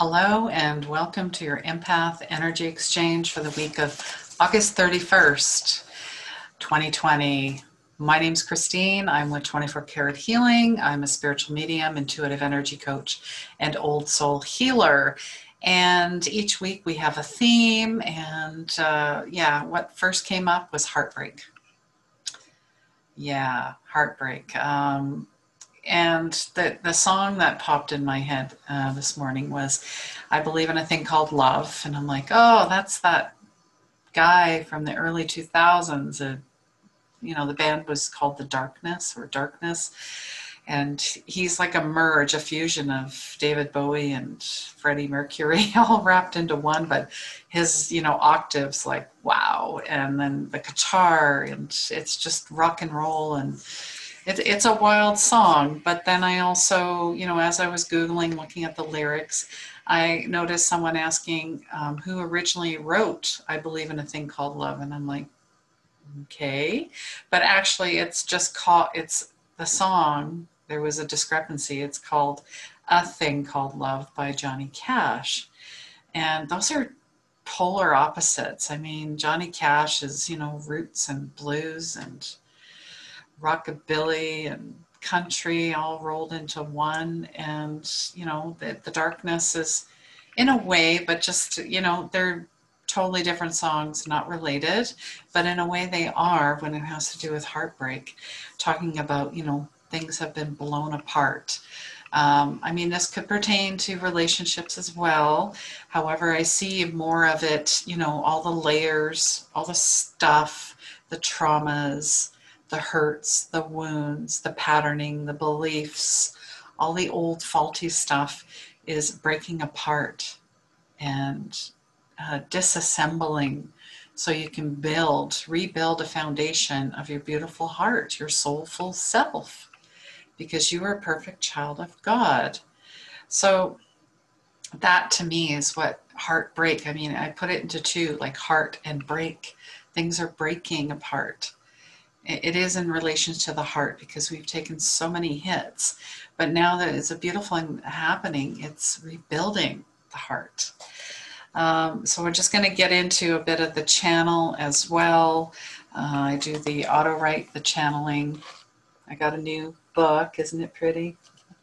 Hello, and welcome to your Empath Energy Exchange for the week of August 31st, 2020. My name's Christine. I'm with 24 Karat Healing. I'm a spiritual medium, intuitive energy coach, and old soul healer. And each week we have a theme. And uh, yeah, what first came up was heartbreak. Yeah, heartbreak. Um, and the, the song that popped in my head uh, this morning was I Believe in a Thing Called Love. And I'm like, oh, that's that guy from the early 2000s. Uh, you know, the band was called The Darkness or Darkness. And he's like a merge, a fusion of David Bowie and Freddie Mercury all wrapped into one. But his, you know, octaves like, wow. And then the guitar, and it's just rock and roll. And it, it's a wild song, but then I also, you know, as I was Googling, looking at the lyrics, I noticed someone asking um, who originally wrote I Believe in a Thing Called Love. And I'm like, okay. But actually, it's just called, it's the song, there was a discrepancy. It's called A Thing Called Love by Johnny Cash. And those are polar opposites. I mean, Johnny Cash is, you know, roots and blues and rockabilly and country all rolled into one. And you know the, the darkness is in a way but just you know they're totally different songs not related but in a way they are when it has to do with heartbreak. Talking about you know things have been blown apart. Um, I mean, this could pertain to relationships as well. However, I see more of it, you know, all the layers, all the stuff, the traumas, the hurts, the wounds, the patterning, the beliefs, all the old faulty stuff is breaking apart and uh, disassembling so you can build, rebuild a foundation of your beautiful heart, your soulful self, because you are a perfect child of God. So, that to me is what heartbreak, I mean, I put it into two like heart and break. Things are breaking apart it is in relation to the heart because we've taken so many hits. But now that it's a beautiful thing happening, it's rebuilding the heart. Um, so we're just going to get into a bit of the channel as well. Uh, I do the auto write, the channeling. I got a new book, isn't it pretty?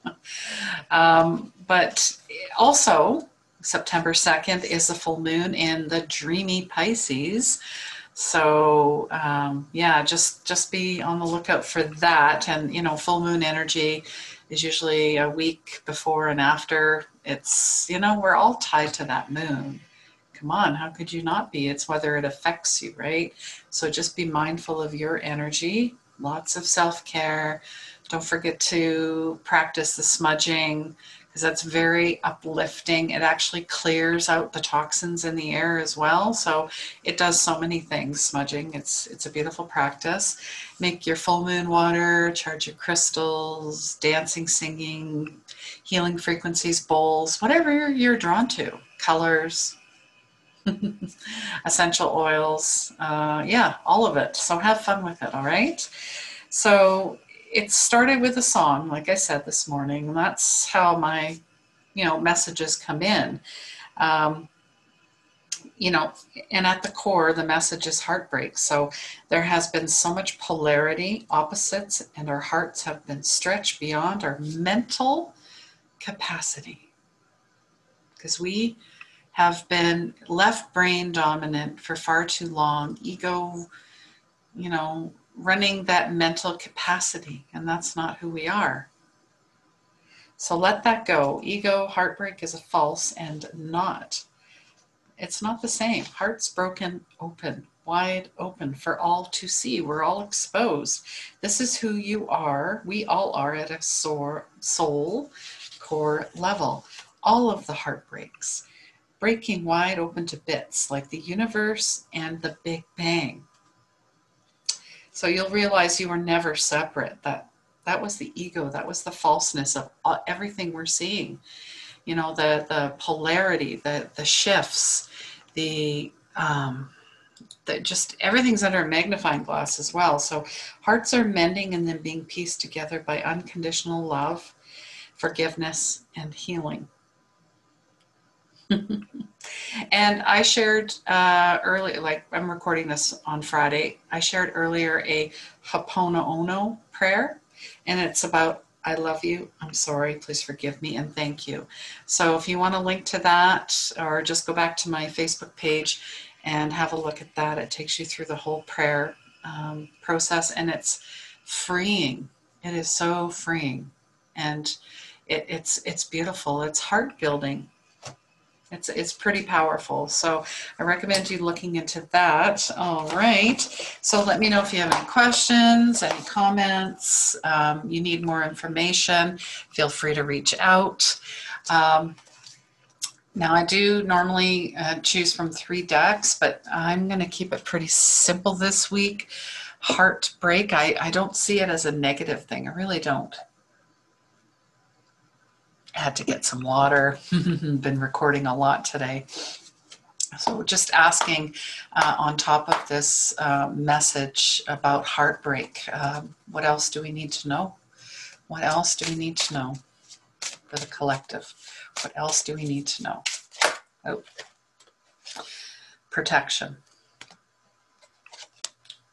um, but also, September 2nd is the full moon in the dreamy Pisces. So um, yeah, just just be on the lookout for that. And you know, full moon energy is usually a week before and after. It's you know we're all tied to that moon. Come on, how could you not be? It's whether it affects you, right? So just be mindful of your energy. Lots of self care. Don't forget to practice the smudging because that's very uplifting. It actually clears out the toxins in the air as well. So it does so many things, smudging. It's it's a beautiful practice. Make your full moon water, charge your crystals, dancing, singing, healing frequencies, bowls, whatever you're, you're drawn to, colors, essential oils, uh, yeah, all of it. So have fun with it, all right? So it started with a song, like I said this morning. And that's how my, you know, messages come in. Um, you know, and at the core, the message is heartbreak. So there has been so much polarity, opposites, and our hearts have been stretched beyond our mental capacity. Because we have been left brain dominant for far too long, ego, you know, running that mental capacity, and that's not who we are. So let that go. Ego, heartbreak is a false and not. It's not the same. Heart's broken open, wide open for all to see. We're all exposed. This is who you are. We all are at a soul core level. All of the heartbreaks, breaking wide open to bits like the universe and the Big Bang. So you'll realize you were never separate. That that was the ego. That was the falseness of everything we're seeing. You know, the the polarity, the the shifts, the um, that just everything's under a magnifying glass as well. So hearts are mending and then being pieced together by unconditional love, forgiveness, and healing. and I shared uh, early, like I'm recording this on Friday. I shared earlier a Ho'oponopono prayer, and it's about I love you, I'm sorry, please forgive me, and thank you. So if you want to link to that, or just go back to my Facebook page and have a look at that, it takes you through the whole prayer um, process, and it's freeing. It is so freeing, and it, it's it's beautiful. It's heart building it's, it's pretty powerful. So I recommend you looking into that. All right. So let me know if you have any questions, any comments, um, you need more information, feel free to reach out. Um, now I do normally uh, choose from three decks, but I'm going to keep it pretty simple this week. Heartbreak, I, I don't see it as a negative thing. I really don't had to get some water. Been recording a lot today. So, just asking uh, on top of this uh, message about heartbreak, uh, what else do we need to know? What else do we need to know for the collective? What else do we need to know? Oh. Protection,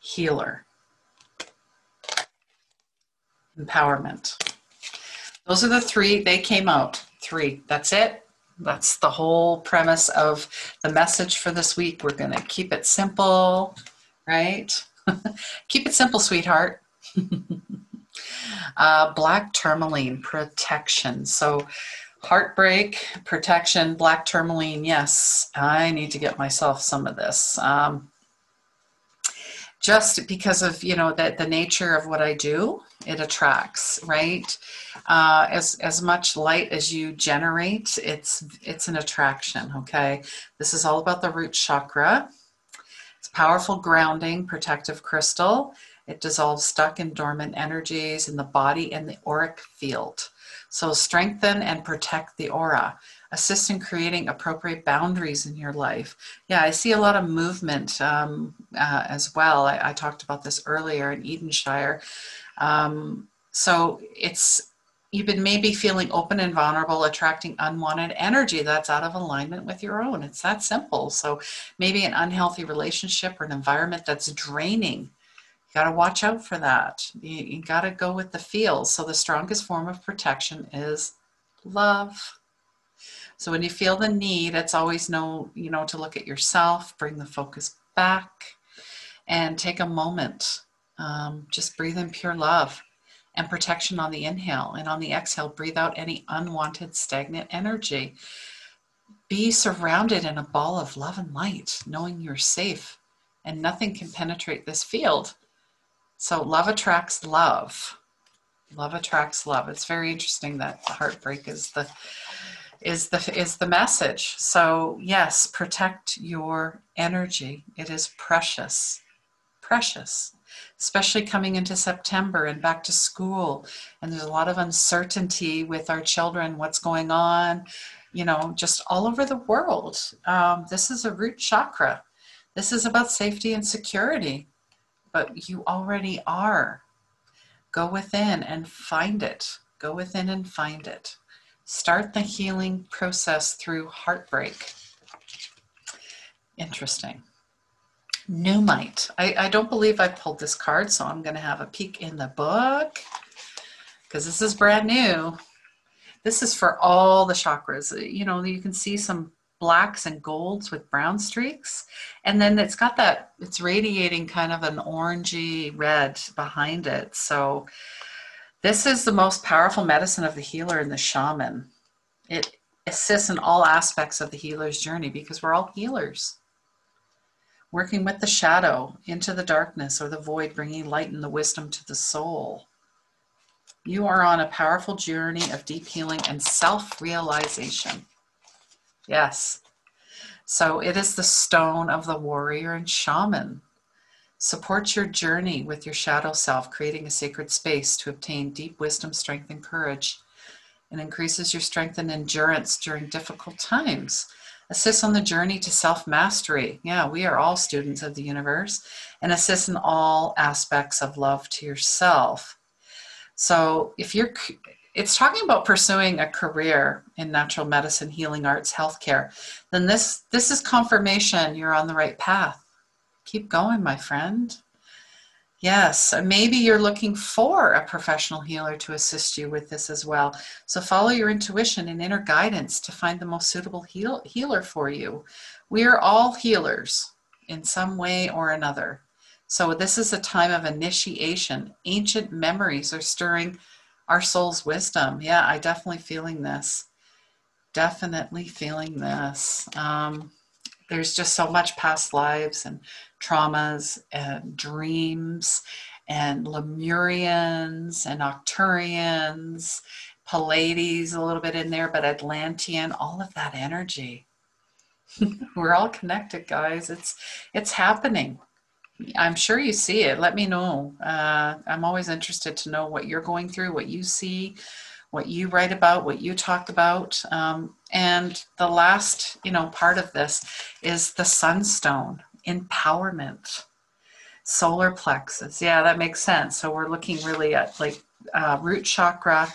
healer, empowerment those are the three. They came out. Three. That's it. That's the whole premise of the message for this week. We're going to keep it simple, right? keep it simple, sweetheart. uh, black tourmaline protection. So, heartbreak protection, black tourmaline. Yes, I need to get myself some of this. Um, just because of you know that the nature of what I do, it attracts right. Uh, as as much light as you generate, it's it's an attraction. Okay, this is all about the root chakra. It's powerful grounding, protective crystal. It dissolves stuck and dormant energies in the body and the auric field. So strengthen and protect the aura assist in creating appropriate boundaries in your life. Yeah, I see a lot of movement um, uh, as well. I, I, talked about this earlier in Edenshire. Um, so it's you've been maybe feeling open and vulnerable, attracting unwanted energy that's out of alignment with your own. It's that simple. So maybe an unhealthy relationship or an environment that's draining. You got to watch out for that. You, you got to go with the feels. So the strongest form of protection is love. So when you feel the need, it's always know, you know, to look at yourself, bring the focus back, and take a moment. Um, just breathe in pure love and protection on the inhale. And on the exhale, breathe out any unwanted stagnant energy. Be surrounded in a ball of love and light, knowing you're safe and nothing can penetrate this field. So, love attracts love. Love attracts love. It's very interesting that heartbreak is the is the is the message. So yes, protect your energy. It is precious. Precious. Especially coming into September and back to school. And there's a lot of uncertainty with our children, what's going on, you know, just all over the world. Um, this is a root chakra. This is about safety and security. But you already are. Go within and find it. Go within and find it. Start the healing process through heartbreak. Interesting. Nuummite. I, I don't believe I pulled this card, so I'm going to have a peek in the book because this is brand new. This is for all the chakras. You know, you can see some blacks and golds with brown streaks. And then it's got that, it's radiating kind of an orangey red behind it. So this is the most powerful medicine of the healer and the shaman. It assists in all aspects of the healer's journey because we're all healers. Working with the shadow into the darkness or the void, bringing light and the wisdom to the soul. You are on a powerful journey of deep healing and self realization. Yes. So it is the stone of the warrior and shaman. Support your journey with your shadow self, creating a sacred space to obtain deep wisdom, strength, and courage. It increases your strength and endurance during difficult times. Assists on the journey to self mastery. Yeah, we are all students of the universe, and assists in all aspects of love to yourself. So, if you're it's talking about pursuing a career in natural medicine, healing arts, healthcare, then this this is confirmation you're on the right path. Keep going, my friend. Yes, maybe you're looking for a professional healer to assist you with this as well. So follow your intuition and inner guidance to find the most suitable heal- healer for you. We are all healers in some way or another. So this is a time of initiation. Ancient memories are stirring our soul's wisdom. Yeah, I definitely feeling this. Definitely feeling this. Um, there's just so much past lives and traumas and dreams and Lemurians and Arcturians, Pleiades a little bit in there, but Atlantean, all of that energy. We're all connected, guys. It's it's happening. I'm sure you see it. Let me know. Uh, I'm always interested to know what you're going through, what you see, what you write about, what you talk about. Um, and the last, you know, part of this is the sunstone, empowerment, solar plexus. Yeah, that makes sense. So we're looking really at like uh, root chakra,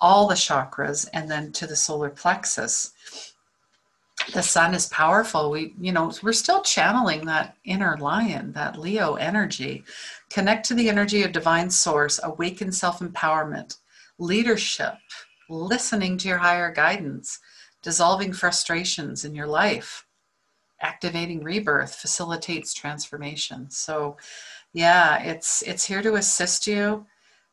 all the chakras, and then to the solar plexus. The sun is powerful. We you know we're still channeling that inner lion that leo energy. Connect to the energy of divine source awaken self-empowerment leadership listening to your higher guidance dissolving frustrations in your life activating rebirth facilitates transformation. So yeah it's it's here to assist you.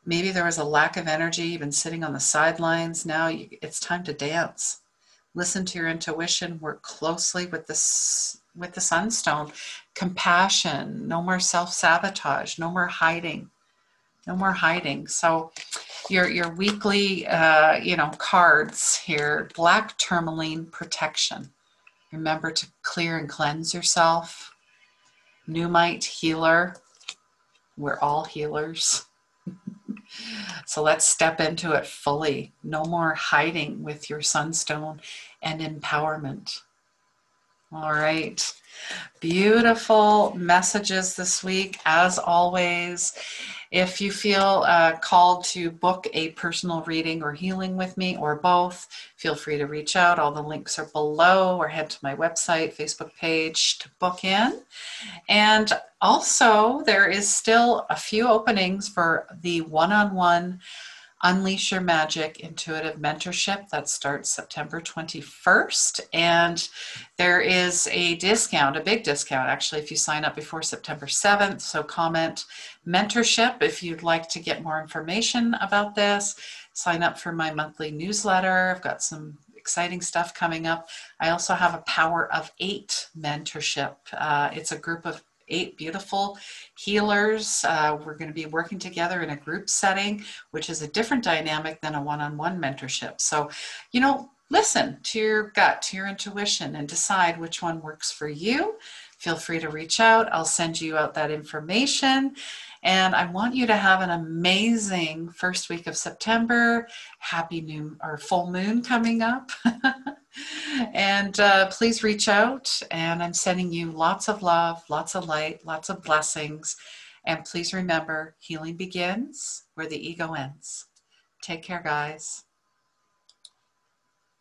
Maybe there was a lack of energy you've been sitting on the sidelines. Now it's time to dance. Listen to your intuition work closely with this with the sunstone. Compassion no more self-sabotage no more hiding no more hiding. So your your weekly uh, you know cards here black tourmaline protection remember to clear and cleanse yourself Nuummite healer we're all healers so let's step into it fully. No more hiding with your sunstone and empowerment. All right. Beautiful messages this week, as always. If you feel uh, called to book a personal reading or healing with me, or both, feel free to reach out. All the links are below, or head to my website, Facebook page to book in. And also, there is still a few openings for the one on one Unleash Your Magic Intuitive Mentorship that starts September 21st. And there is a discount, a big discount actually, if you sign up before September 7th. So comment mentorship if you'd like to get more information about this. Sign up for my monthly newsletter. I've got some exciting stuff coming up. I also have a Power of Eight mentorship. Uh, it's a group of eight beautiful healers. Uh, we're going to be working together in a group setting, which is a different dynamic than a one on one mentorship. So, you know, listen to your gut, to your intuition, and decide which one works for you. Feel free to reach out. I'll send you out that information. And I want you to have an amazing first week of September. Happy new or full moon coming up. and uh, please reach out. And I'm sending you lots of love, lots of light, lots of blessings. And please remember healing begins where the ego ends. Take care, guys.